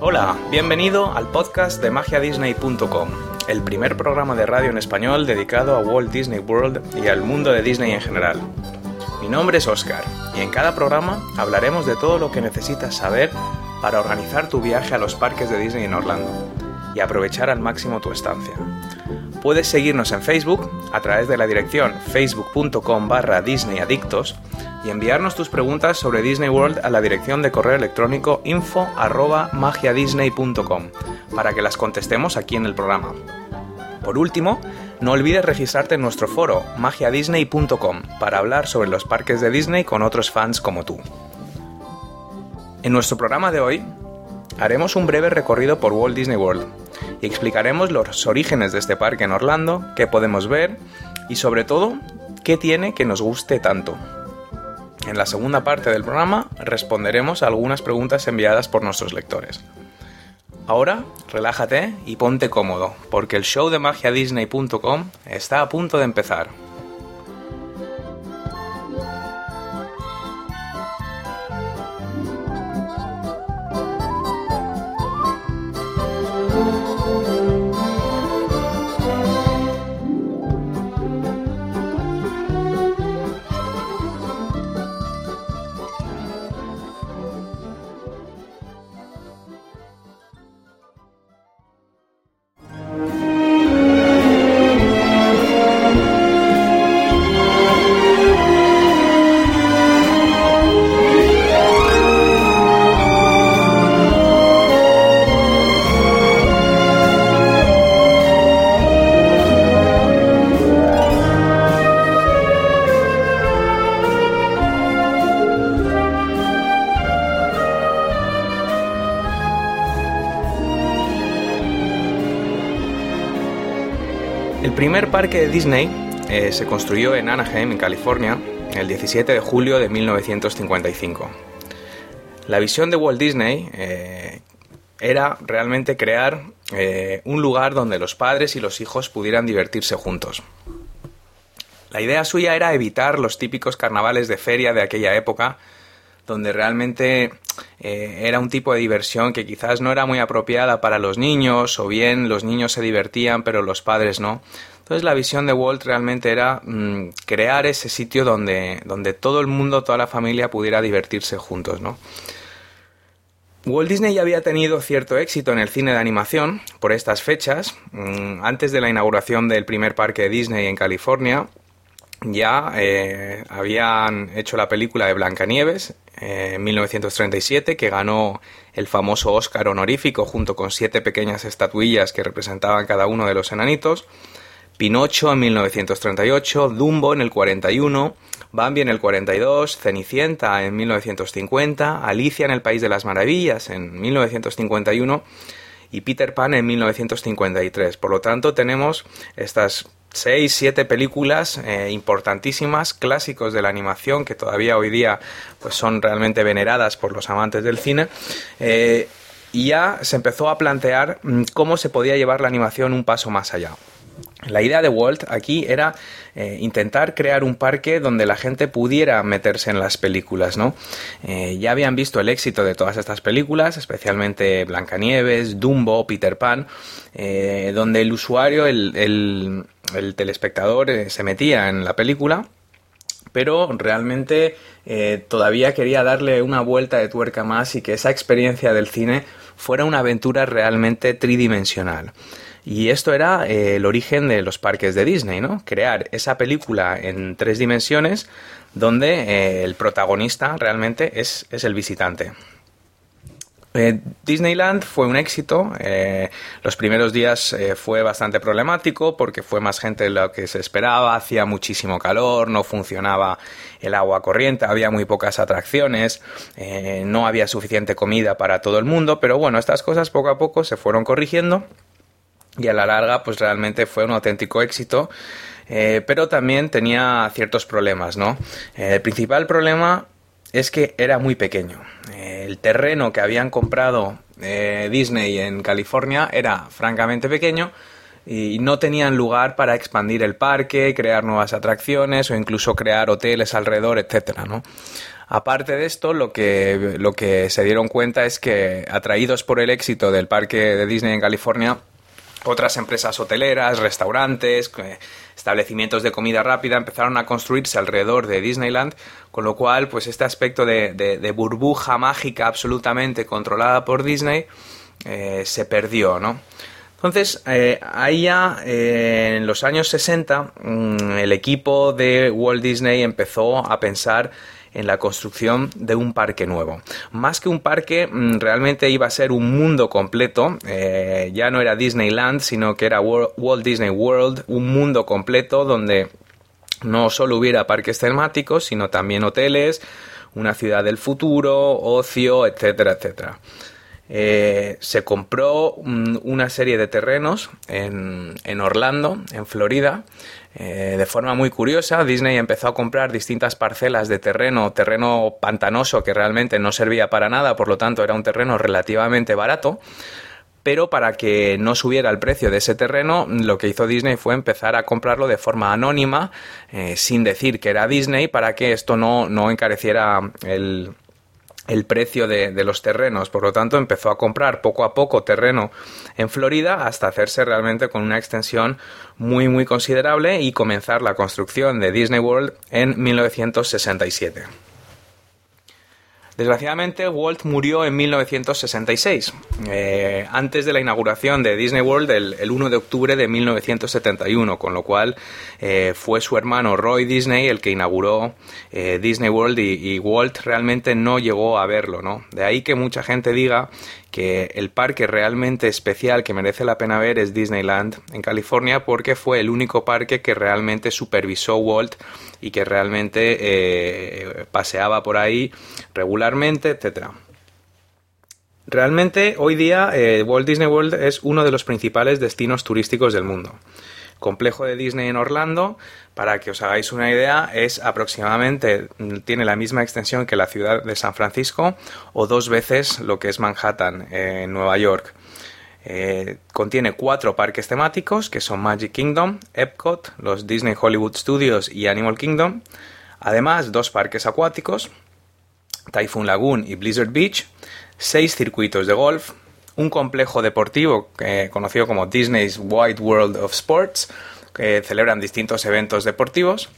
Hola, bienvenido al podcast de magiadisney.com, el primer programa de radio en español dedicado a Walt Disney World y al mundo de Disney en general. Mi nombre es Oscar y en cada programa hablaremos de todo lo que necesitas saber para organizar tu viaje a los parques de Disney en Orlando y aprovechar al máximo tu estancia. Puedes seguirnos en Facebook a través de la dirección facebook.com barra disneyadictos y enviarnos tus preguntas sobre Disney World a la dirección de correo electrónico info magiadisney.com para que las contestemos aquí en el programa. Por último, no olvides registrarte en nuestro foro magiadisney.com para hablar sobre los parques de Disney con otros fans como tú. En nuestro programa de hoy haremos un breve recorrido por Walt Disney World y explicaremos los orígenes de este parque en Orlando, qué podemos ver y sobre todo qué tiene que nos guste tanto. En la segunda parte del programa responderemos a algunas preguntas enviadas por nuestros lectores. Ahora, relájate y ponte cómodo, porque el show de magiadisney.com está a punto de empezar. Parque de Disney eh, se construyó en Anaheim, en California, el 17 de julio de 1955. La visión de Walt Disney eh, era realmente crear eh, un lugar donde los padres y los hijos pudieran divertirse juntos. La idea suya era evitar los típicos carnavales de feria de aquella época, donde realmente era un tipo de diversión que quizás no era muy apropiada para los niños, o bien los niños se divertían pero los padres no. Entonces la visión de Walt realmente era mm, crear ese sitio donde, donde todo el mundo, toda la familia pudiera divertirse juntos, ¿no? Walt Disney ya había tenido cierto éxito en el cine de animación por estas fechas. Mm, antes de la inauguración del primer parque de Disney en California, ya eh, habían hecho la película de Blancanieves en 1937, que ganó el famoso Oscar honorífico junto con siete pequeñas estatuillas que representaban cada uno de los enanitos. Pinocho en 1938, Dumbo en el 41, Bambi en el 42, Cenicienta en 1950, Alicia en el País de las Maravillas en 1951 y Peter Pan en 1953. Por lo tanto, tenemos estas seis, siete películas eh, importantísimas, clásicos de la animación que todavía hoy día pues son realmente veneradas por los amantes del cine. Eh, y ya se empezó a plantear mm, cómo se podía llevar la animación un paso más allá. La idea de Walt aquí era eh, intentar crear un parque donde la gente pudiera meterse en las películas, ¿no? Eh, ya habían visto el éxito de todas estas películas, especialmente Blancanieves, Dumbo, Peter Pan, eh, donde el usuario, el, el telespectador se metía en la película pero realmente todavía quería darle una vuelta de tuerca más y que esa experiencia del cine fuera una aventura realmente tridimensional. Y esto era eh, el origen de los parques de Disney, ¿no? Crear esa película en tres dimensiones donde eh, el protagonista realmente es, el visitante. Eh, Disneyland fue un éxito. los primeros días fue bastante problemático porque fue más gente de lo que se esperaba, hacía muchísimo calor, no funcionaba el agua corriente, había muy pocas atracciones, no había suficiente comida para todo el mundo, pero bueno, estas cosas poco a poco se fueron corrigiendo y a la larga pues realmente fue un auténtico éxito. Eh, pero también tenía ciertos problemas, ¿no? Eh, el principal problema es que era muy pequeño. Eh, el terreno que habían comprado Disney en California era francamente pequeño y no tenían lugar para expandir el parque, crear nuevas atracciones o incluso crear hoteles alrededor, etcétera, ¿no? Aparte de esto, lo que, lo que se dieron cuenta es que, atraídos por el éxito del parque de Disney en California, otras empresas hoteleras, restaurantes, establecimientos de comida rápida empezaron a construirse alrededor de Disneyland, con lo cual, pues este aspecto de, burbuja mágica absolutamente controlada por Disney eh, se perdió, ¿no? Entonces, eh, ahí ya eh, en los años 60, mm, el equipo de Walt Disney empezó a pensar en la construcción de un parque nuevo. Más que un parque, mm, realmente iba a ser un mundo completo. Eh, ya no era Disneyland, sino que era Walt Disney World, un mundo completo donde no solo hubiera parques temáticos, sino también hoteles, una ciudad del futuro, ocio, etcétera, etcétera. Eh, se compró mm, una serie de terrenos en, Orlando, en Florida. Eh, de forma muy curiosa, Disney empezó a comprar distintas parcelas de terreno, terreno pantanoso que realmente no servía para nada, por lo tanto era un terreno relativamente barato. Pero para que no subiera el precio de ese terreno, lo que hizo Disney fue empezar a comprarlo de forma anónima, eh, sin decir que era Disney, para que esto no, no encareciera el, el precio de, los terrenos. Por lo tanto, empezó a comprar poco a poco terreno en Florida hasta hacerse realmente con una extensión muy muy considerable y comenzar la construcción de Disney World en 1967. Desgraciadamente, Walt murió en 1966, eh, antes de la inauguración de Disney World el, 1 de octubre de 1971, con lo cual eh, fue su hermano Roy Disney el que inauguró eh, Disney World y, y, Walt realmente no llegó a verlo, ¿no? De ahí que mucha gente diga que el parque realmente especial que merece la pena ver es Disneyland en California porque fue el único parque que realmente supervisó Walt y que realmente eh, paseaba por ahí regularmente, etcétera. Realmente hoy día eh, Walt Disney World es uno de los principales destinos turísticos del mundo complejo de Disney en Orlando, para que os hagáis una idea, es aproximadamente, tiene la misma extensión que la ciudad de San Francisco o dos veces lo que es Manhattan en Nueva York. Eh, contiene cuatro parques temáticos que son Magic Kingdom, Epcot, los Disney Hollywood Studios y Animal Kingdom. Además, dos parques acuáticos, Typhoon Lagoon y Blizzard Beach, seis circuitos de golf, un complejo deportivo eh, conocido como Disney's Wide World of Sports, que celebran distintos eventos deportivos,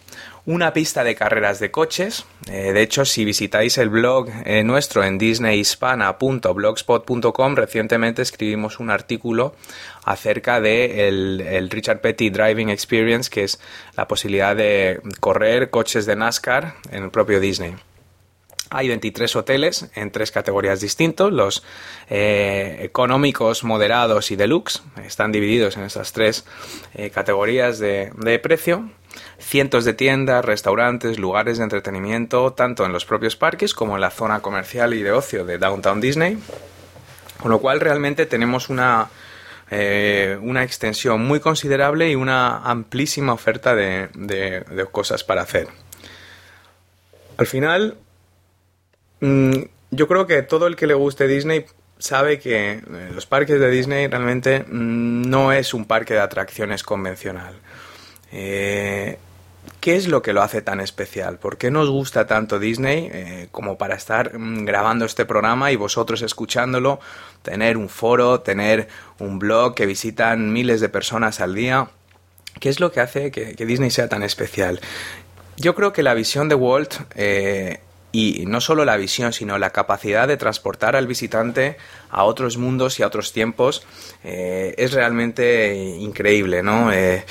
una pista de carreras de coches. Eh, de hecho, si visitáis el blog eh, nuestro en disneyhispana.blogspot.com, recientemente escribimos un artículo acerca de el, Richard Petty Driving Experience, que es la posibilidad de correr coches de NASCAR en el propio Disney. Hay 23 hoteles en tres categorías distintos, los eh, económicos, moderados y deluxe. Están divididos en esas tres eh, categorías de, precio. Cientos de tiendas, restaurantes, lugares de entretenimiento, tanto en los propios parques como en la zona comercial y de ocio de Downtown Disney. Con lo cual realmente tenemos una, eh, una extensión muy considerable y una amplísima oferta de, de cosas para hacer. Al final, Mm, yo creo que todo el que le guste Disney sabe que eh, los parques de Disney realmente mm, no es un parque de atracciones convencional. Eh, ¿Qué es lo que lo hace tan especial? ¿Por qué nos gusta tanto Disney eh, como para estar mm, grabando este programa y vosotros escuchándolo, tener un foro, tener un blog que visitan miles de personas al día? ¿Qué es lo que hace que, Disney sea tan especial? Yo creo que la visión de Walt y no solo la visión, sino la capacidad de transportar al visitante a otros mundos y a otros tiempos eh, es realmente increíble, ¿no? Eh,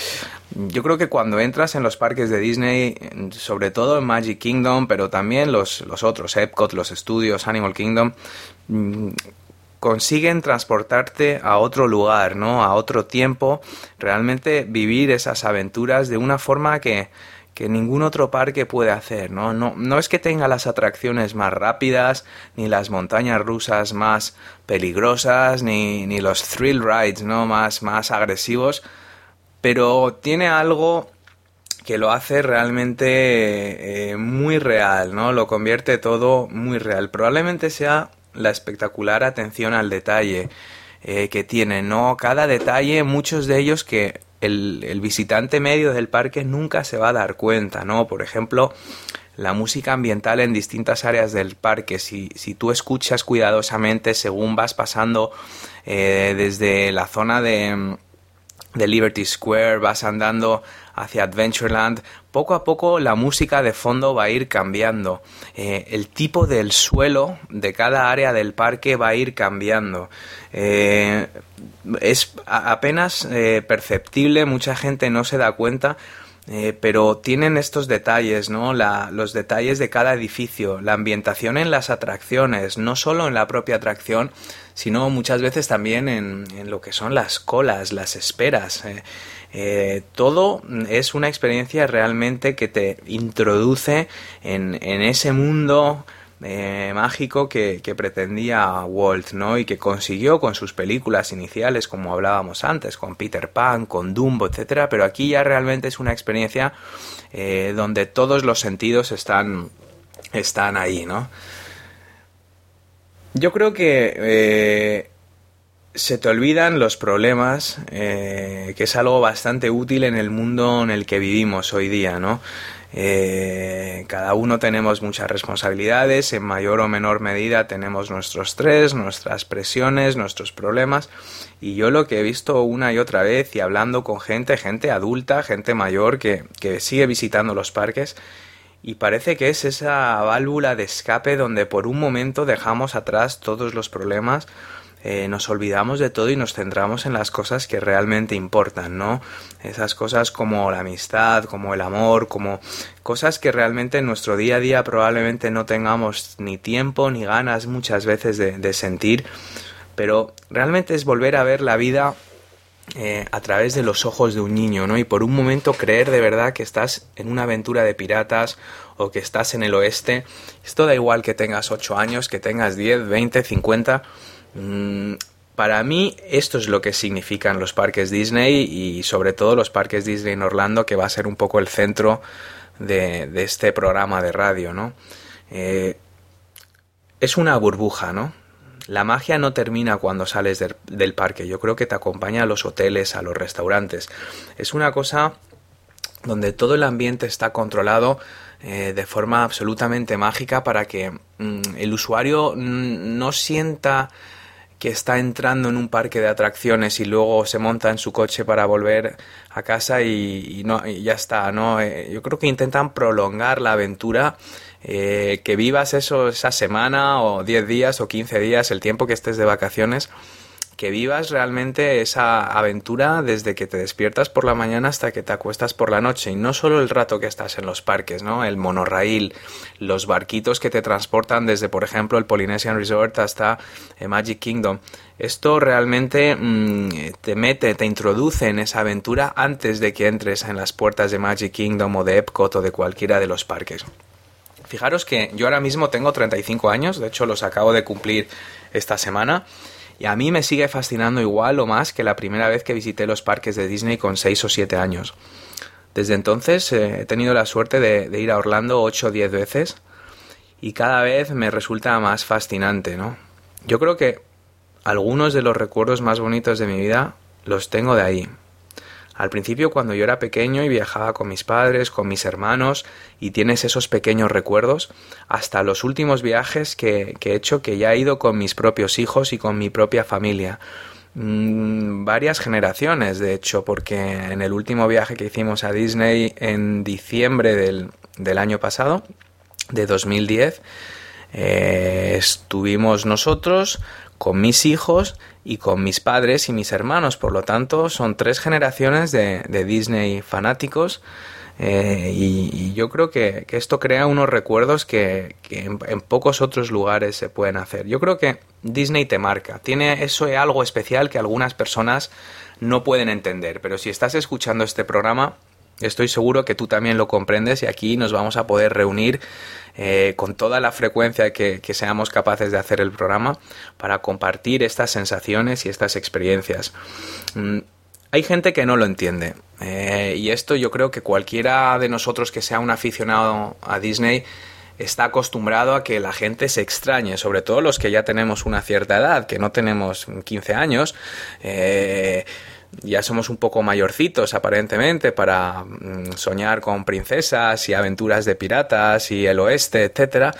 yo creo que cuando entras en los parques de Disney, sobre todo en Magic Kingdom, pero también los, los otros, Epcot, los estudios, Animal Kingdom, mm, consiguen transportarte a otro lugar, ¿no? A otro tiempo, realmente vivir esas aventuras de una forma que que ningún otro parque puede hacer, ¿no? No, no es que tenga las atracciones más rápidas, ni las montañas rusas más peligrosas, ni, ni los thrill rides, ¿no? Más, más agresivos, pero tiene algo que lo hace realmente eh, muy real, ¿no? Lo convierte todo muy real. Probablemente sea la espectacular atención al detalle eh, que tiene, ¿no? Cada detalle, muchos de ellos que el, visitante medio del parque nunca se va a dar cuenta, ¿no? Por ejemplo, la música ambiental en distintas áreas del parque. Si, si tú escuchas cuidadosamente según vas pasando eh, desde la zona de, de Liberty Square, vas andando hacia Adventureland, poco a poco la música de fondo va a ir cambiando. Eh, el tipo del suelo de cada área del parque va a ir cambiando. Eh, es apenas perceptible, mucha gente no se da cuenta eh, pero tienen estos detalles, ¿no? La, los detalles de cada edificio, la ambientación en las atracciones, no solo en la propia atracción, sino muchas veces también en, en lo que son las colas, las esperas. Eh, eh, todo es una experiencia realmente que te introduce en, en ese mundo eh, mágico que, pretendía Walt, ¿no? Y que consiguió con sus películas iniciales, como hablábamos antes, con Peter Pan, con Dumbo, etcétera, pero aquí ya realmente es una experiencia eh, donde todos los sentidos están, están ahí, ¿no? Yo creo que eh, se te olvidan los problemas, que es algo bastante útil en el mundo en el que vivimos hoy día, ¿no? Eh, cada uno tenemos muchas responsabilidades, en mayor o menor medida tenemos nuestro estrés, nuestras presiones, nuestros problemas. Y yo lo que he visto una y otra vez y hablando con gente, gente adulta, gente mayor que, que sigue visitando los parques, y parece que es esa válvula de escape donde por un momento dejamos atrás todos los problemas eh, nos olvidamos de todo y nos centramos en las cosas que realmente importan, ¿no? Esas cosas como la amistad, como el amor, como cosas que realmente en nuestro día a día probablemente no tengamos ni tiempo ni ganas muchas veces de, sentir, pero realmente es volver a ver la vida eh, a través de los ojos de un niño, ¿no? Y por un momento creer de verdad que estás en una aventura de piratas o que estás en el oeste. Esto da igual que tengas 8 años, que tengas 10, 20, 50. Mm, para mí esto es lo que significan los parques Disney y sobre todo los parques Disney en Orlando, que va a ser un poco el centro de, este programa de radio, ¿no? Eh, es una burbuja, ¿no? La magia no termina cuando sales del parque, yo creo que te acompaña a los hoteles, a los restaurantes. Es una cosa donde todo el ambiente está controlado eh, de forma absolutamente mágica para que mm, el usuario no sienta que está entrando en un parque de atracciones y luego se monta en su coche para volver a casa y, no, ya está, ¿no? Eh, yo creo que intentan prolongar la aventura, eh, que vivas eso esa semana o 10 días o 15 días, el tiempo que estés de vacaciones, que vivas realmente esa aventura desde que te despiertas por la mañana hasta que te acuestas por la noche y no solo el rato que estás en los parques, ¿no? El monorraíl, los barquitos que te transportan desde, por ejemplo, el Polynesian Resort hasta eh, Magic Kingdom. Esto realmente mm, te mete, te introduce en esa aventura antes de que entres en las puertas de Magic Kingdom o de Epcot o de cualquiera de los parques. Fijaros que yo ahora mismo tengo 35 años, de hecho los acabo de cumplir esta semana y a mí me sigue fascinando igual o más que la primera vez que visité los parques de Disney con 6 o 7 años. Desde entonces eh, he tenido la suerte de, ir a Orlando 8 o 10 veces y cada vez me resulta más fascinante, ¿no? Yo creo que algunos de los recuerdos más bonitos de mi vida los tengo de ahí, al principio cuando yo era pequeño y viajaba con mis padres, con mis hermanos, y tienes esos pequeños recuerdos, hasta los últimos viajes que, he hecho que ya he ido con mis propios hijos y con mi propia familia. Mm, varias generaciones, de hecho, porque en el último viaje que hicimos a Disney en diciembre del, del año pasado, de 2010, eh, estuvimos nosotros con mis hijos y con mis padres y mis hermanos. Por lo tanto, son tres generaciones de, Disney fanáticos. Eh, y, yo creo que, esto crea unos recuerdos que, en, pocos otros lugares se pueden hacer. Yo creo que Disney te marca. Tiene eso algo especial que algunas personas no pueden entender. Pero si estás escuchando este programa, estoy seguro que tú también lo comprendes y aquí nos vamos a poder reunir eh, con toda la frecuencia que, seamos capaces de hacer el programa para compartir estas sensaciones y estas experiencias. Mm, hay gente que no lo entiende eh, y esto yo creo que cualquiera de nosotros que sea un aficionado a Disney está acostumbrado a que la gente se extrañe, sobre todo los que ya tenemos una cierta edad, que no tenemos 15 años. Eh, ya somos un poco mayorcitos aparentemente para mm, soñar con princesas y aventuras de piratas y el oeste, etcétera.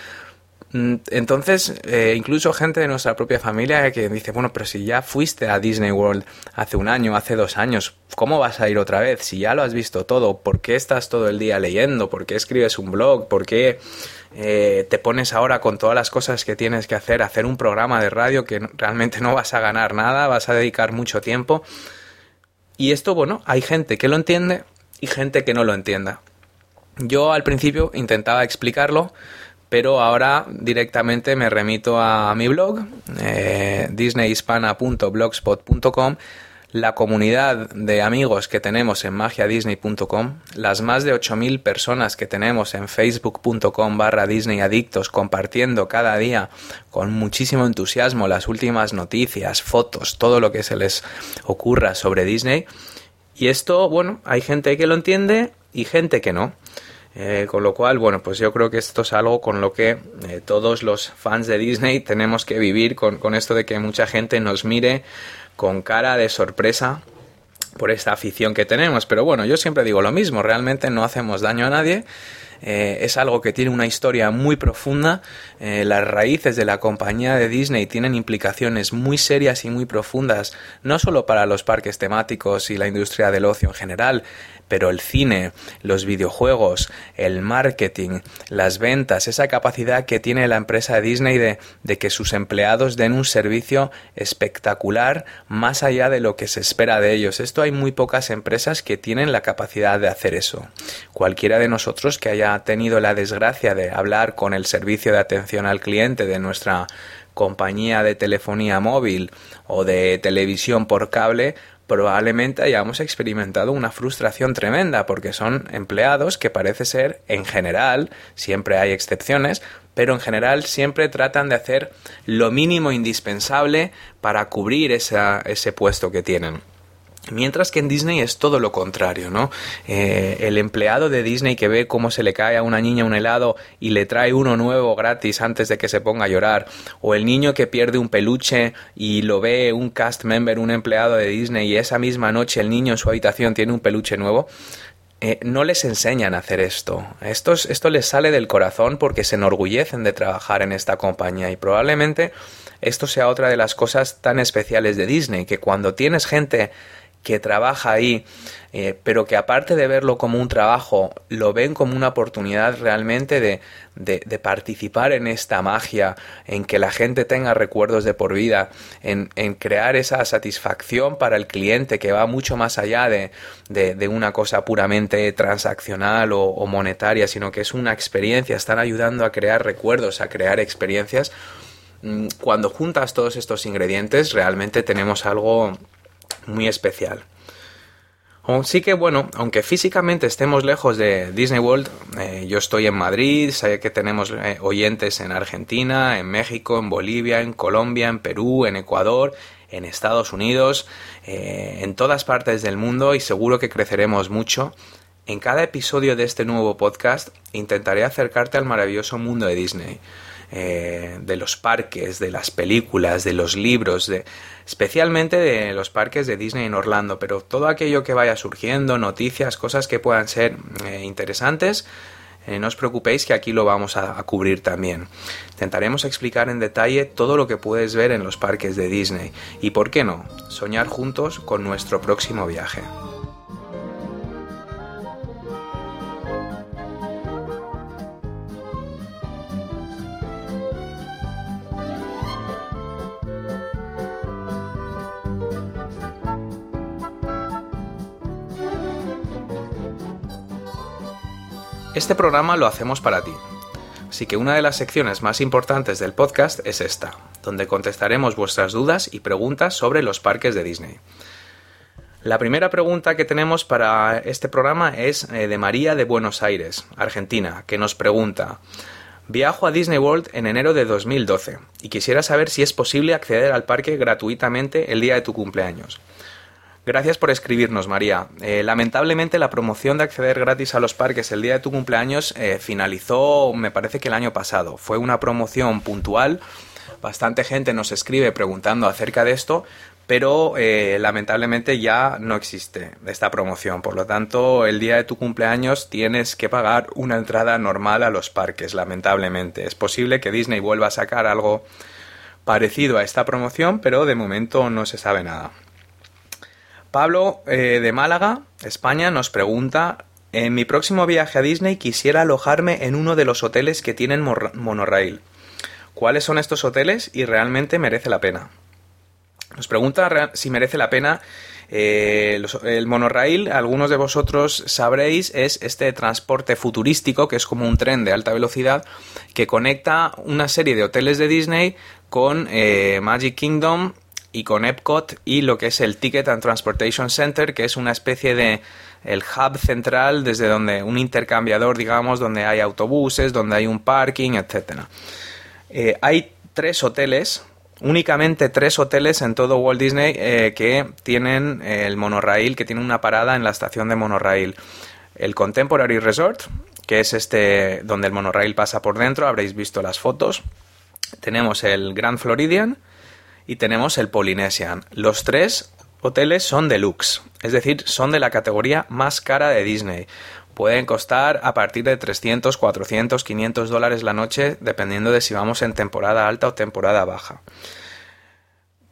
Mm, entonces, eh, incluso gente de nuestra propia familia que dice, bueno, pero si ya fuiste a Disney World hace un año, hace dos años, ¿cómo vas a ir otra vez? Si ya lo has visto todo, ¿por qué estás todo el día leyendo? ¿Por qué escribes un blog? ¿Por qué eh, te pones ahora con todas las cosas que tienes que hacer, hacer un programa de radio que realmente no vas a ganar nada, vas a dedicar mucho tiempo? Y esto, bueno, hay gente que lo entiende y gente que no lo entienda. Yo al principio intentaba explicarlo, pero ahora directamente me remito a mi blog, eh, disneyhispana.blogspot.com la comunidad de amigos que tenemos en magiadisney.com, las más de 8.000 personas que tenemos en facebook.com barra disneyadictos compartiendo cada día con muchísimo entusiasmo las últimas noticias, fotos, todo lo que se les ocurra sobre Disney. Y esto, bueno, hay gente que lo entiende y gente que no. Eh, con lo cual, bueno, pues yo creo que esto es algo con lo que eh, todos los fans de Disney tenemos que vivir con esto de que mucha gente nos mire con cara de sorpresa por esta afición que tenemos. Pero bueno, yo siempre digo lo mismo, realmente no hacemos daño a nadie. Eh, es algo que tiene una historia muy profunda. Eh, las raíces de la compañía de Disney tienen implicaciones muy serias y muy profundas, no solo para los parques temáticos y la industria del ocio en general, pero el cine, los videojuegos, el marketing, las ventas, esa capacidad que tiene la empresa Disney de, de, que sus empleados den un servicio espectacular más allá de lo que se espera de ellos. Esto hay muy pocas empresas que tienen la capacidad de hacer eso. Cualquiera de nosotros que haya tenido la desgracia de hablar con el servicio de atención al cliente de nuestra compañía de telefonía móvil o de televisión por cable, probablemente hayamos experimentado una frustración tremenda porque son empleados que parece ser, en general, siempre hay excepciones, pero en general siempre tratan de hacer lo mínimo indispensable para cubrir ese puesto que tienen. Mientras que en Disney es todo lo contrario, ¿no? Eh, el empleado de Disney que ve cómo se le cae a una niña un helado y le trae uno nuevo gratis antes de que se ponga a llorar, o el niño que pierde un peluche y lo ve un cast member, un empleado de Disney y esa misma noche el niño en su habitación tiene un peluche nuevo, eh, no les enseñan a hacer esto. esto. Esto les sale del corazón porque se enorgullecen de trabajar en esta compañía y probablemente esto sea otra de las cosas tan especiales de Disney, que cuando tienes gente que trabaja ahí, eh, pero que aparte de verlo como un trabajo, lo ven como una oportunidad realmente de, de, participar en esta magia, en que la gente tenga recuerdos de por vida, en, en crear esa satisfacción para el cliente que va mucho más allá de, de una cosa puramente transaccional o, monetaria, sino que es una experiencia, están ayudando a crear recuerdos, a crear experiencias. Mm, cuando juntas todos estos ingredientes, realmente tenemos algo muy especial. Sí que bueno, aunque físicamente estemos lejos de Disney World, eh, yo estoy en Madrid, sé que tenemos eh, oyentes en Argentina, en México, en Bolivia, en Colombia, en Perú, en Ecuador, en Estados Unidos, eh, en todas partes del mundo y seguro que creceremos mucho. En cada episodio de este nuevo podcast intentaré acercarte al maravilloso mundo de Disney. Eh, de los parques, de las películas, de los libros, de, especialmente de los parques de Disney en Orlando, pero todo aquello que vaya surgiendo, noticias, cosas que puedan ser eh, interesantes, eh, no os preocupéis que aquí lo vamos a, a, cubrir también. Intentaremos explicar en detalle todo lo que puedes ver en los parques de Disney y, ¿por qué no?, soñar juntos con nuestro próximo viaje. Este programa lo hacemos para ti. Así que una de las secciones más importantes del podcast es esta, donde contestaremos vuestras dudas y preguntas sobre los parques de Disney. La primera pregunta que tenemos para este programa es eh, de María de Buenos Aires, Argentina, que nos pregunta, Viajo a Disney World en enero de 2012 y quisiera saber si es posible acceder al parque gratuitamente el día de tu cumpleaños. Gracias por escribirnos, María. Eh, lamentablemente la promoción de acceder gratis a los parques el día de tu cumpleaños eh, finalizó, me parece que el año pasado. Fue una promoción puntual. Bastante gente nos escribe preguntando acerca de esto, pero eh, lamentablemente ya no existe esta promoción. Por lo tanto, el día de tu cumpleaños tienes que pagar una entrada normal a los parques, lamentablemente. Es posible que Disney vuelva a sacar algo parecido a esta promoción, pero de momento no se sabe nada. Pablo eh, de Málaga, España, nos pregunta, en mi próximo viaje a Disney quisiera alojarme en uno de los hoteles que tienen monorail. ¿Cuáles son estos hoteles y realmente merece la pena? Nos pregunta si merece la pena eh, el monorail, algunos de vosotros sabréis, es este transporte futurístico que es como un tren de alta velocidad que conecta una serie de hoteles de Disney con eh, Magic Kingdom y con Epcot y lo que es el Ticket and Transportation Center, que es una especie de el hub central desde donde un intercambiador, digamos, donde hay autobuses, donde hay un parking, etcétera. Eh, hay tres hoteles, únicamente tres hoteles en todo Walt Disney eh, que tienen el monorail, que tienen una parada en la estación de monorail. El Contemporary Resort, que es este donde el monorail pasa por dentro, habréis visto las fotos. Tenemos el Grand Floridian, y tenemos el Polynesian. Los tres hoteles son deluxe, es decir, son de la categoría más cara de Disney. Pueden costar a partir de 300, 400, 500 dólares la noche, dependiendo de si vamos en temporada alta o temporada baja.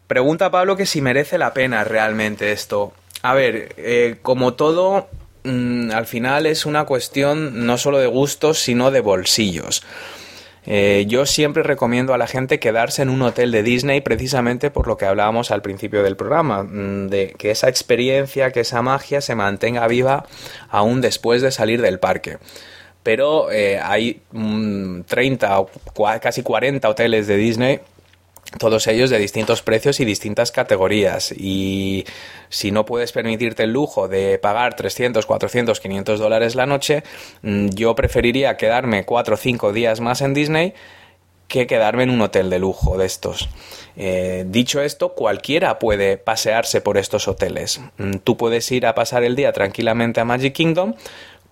Pregunta Pablo que si merece la pena realmente esto. A ver, eh, como todo, mm, al final es una cuestión no solo de gustos, sino de bolsillos. Eh, yo siempre recomiendo a la gente quedarse en un hotel de Disney precisamente por lo que hablábamos al principio del programa, mm, de que esa experiencia, que esa magia se mantenga viva aún después de salir del parque. Pero eh, hay 30 mm, o casi 40 hoteles de Disney todos ellos de distintos precios y distintas categorías. Y si no puedes permitirte el lujo de pagar 300, 400, 500 dólares la noche, mm, yo preferiría quedarme 4 o 5 días más en Disney que quedarme en un hotel de lujo de estos. Eh, dicho esto, cualquiera puede pasearse por estos hoteles. Mm, tú puedes ir a pasar el día tranquilamente a Magic Kingdom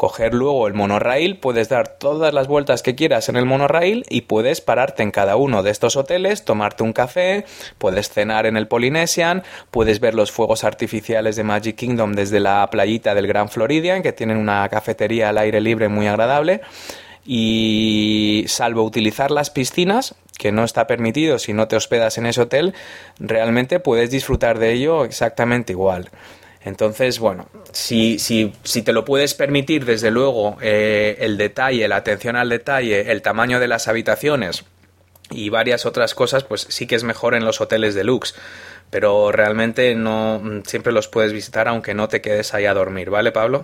coger luego el monorail, puedes dar todas las vueltas que quieras en el monorail y puedes pararte en cada uno de estos hoteles, tomarte un café, puedes cenar en el Polynesian, puedes ver los fuegos artificiales de Magic Kingdom desde la playita del Gran Floridian, que tienen una cafetería al aire libre muy agradable. Y salvo utilizar las piscinas, que no está permitido si no te hospedas en ese hotel, realmente puedes disfrutar de ello exactamente igual. Entonces, bueno, si, si, si te lo puedes permitir, desde luego, eh, el detalle, la atención al detalle, el tamaño de las habitaciones y varias otras cosas, pues sí que es mejor en los hoteles deluxe. Pero realmente no siempre los puedes visitar aunque no te quedes ahí a dormir, ¿vale, Pablo?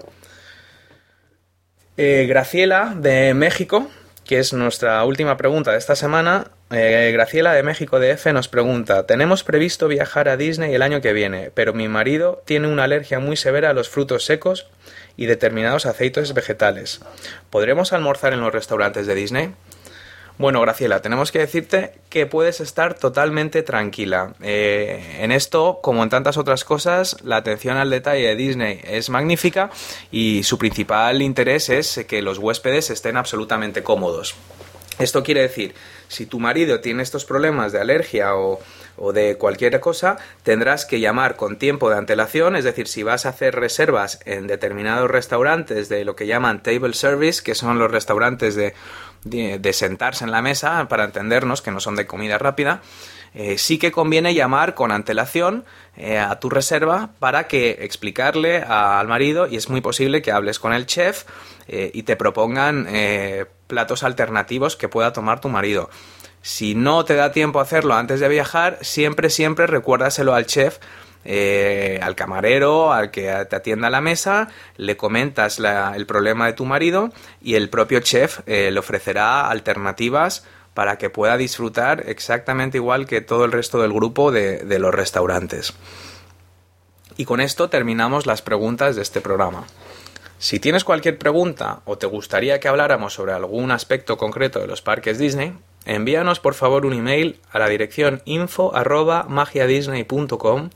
Eh, Graciela de México que es nuestra última pregunta de esta semana. Eh, Graciela de México DF nos pregunta, tenemos previsto viajar a Disney el año que viene, pero mi marido tiene una alergia muy severa a los frutos secos y determinados aceites vegetales. ¿Podremos almorzar en los restaurantes de Disney? Bueno, Graciela, tenemos que decirte que puedes estar totalmente tranquila. Eh, en esto, como en tantas otras cosas, la atención al detalle de Disney es magnífica y su principal interés es que los huéspedes estén absolutamente cómodos. Esto quiere decir, si tu marido tiene estos problemas de alergia o, o, de cualquier cosa, tendrás que llamar con tiempo de antelación, es decir, si vas a hacer reservas en determinados restaurantes de lo que llaman table service, que son los restaurantes de de, sentarse en la mesa, para entendernos, que no son de comida rápida, eh, sí que conviene llamar con antelación eh, a tu reserva para que explicarle al marido y es muy posible que hables con el chef eh, y te propongan platos alternativos que pueda tomar tu marido. Si no te da tiempo a hacerlo antes de viajar, siempre, siempre recuérdaselo al chef eh, al camarero, al que te atienda a la mesa, le comentas el problema de tu marido y el propio chef eh, le ofrecerá alternativas para que pueda disfrutar exactamente igual que todo el resto del grupo de, de los restaurantes. Y con esto terminamos las preguntas de este programa. Si tienes cualquier pregunta o te gustaría que habláramos sobre algún aspecto concreto de los parques Disney, envíanos por favor un email a la dirección info magiadisney.com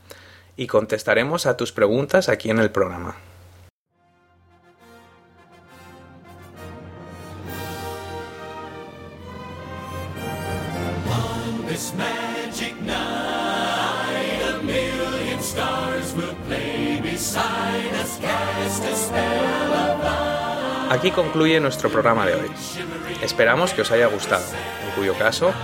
y contestaremos a tus preguntas aquí en el programa. Aquí concluye nuestro programa de hoy. Esperamos que os haya gustado, en cuyo caso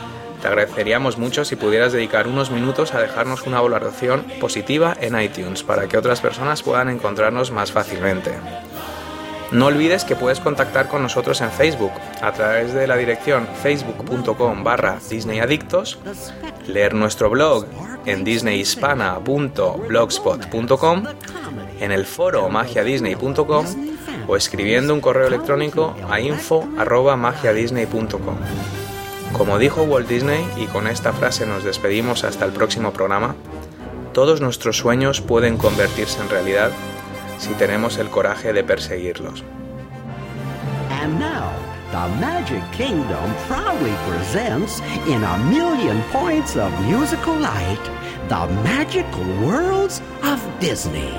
te agradeceríamos mucho si pudieras dedicar unos minutos a dejarnos una valoración positiva en iTunes para que otras personas puedan encontrarnos más fácilmente. No olvides que puedes contactar con nosotros en Facebook a través de la dirección facebook.com barra disneyadictos, leer nuestro blog en disneyhispana.blogspot.com, en el foro magiadisney.com o escribiendo un correo electrónico a info.magiadisney.com. Como dijo Walt Disney, y con esta frase nos despedimos hasta el próximo programa, todos nuestros sueños pueden convertirse en realidad si tenemos el coraje de perseguirlos. And now, the Magic Kingdom proudly presents, in a million points of musical light, the magical worlds of Disney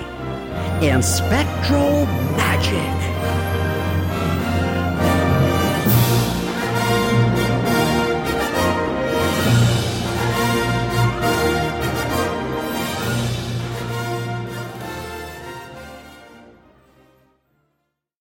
in Spectral Magic.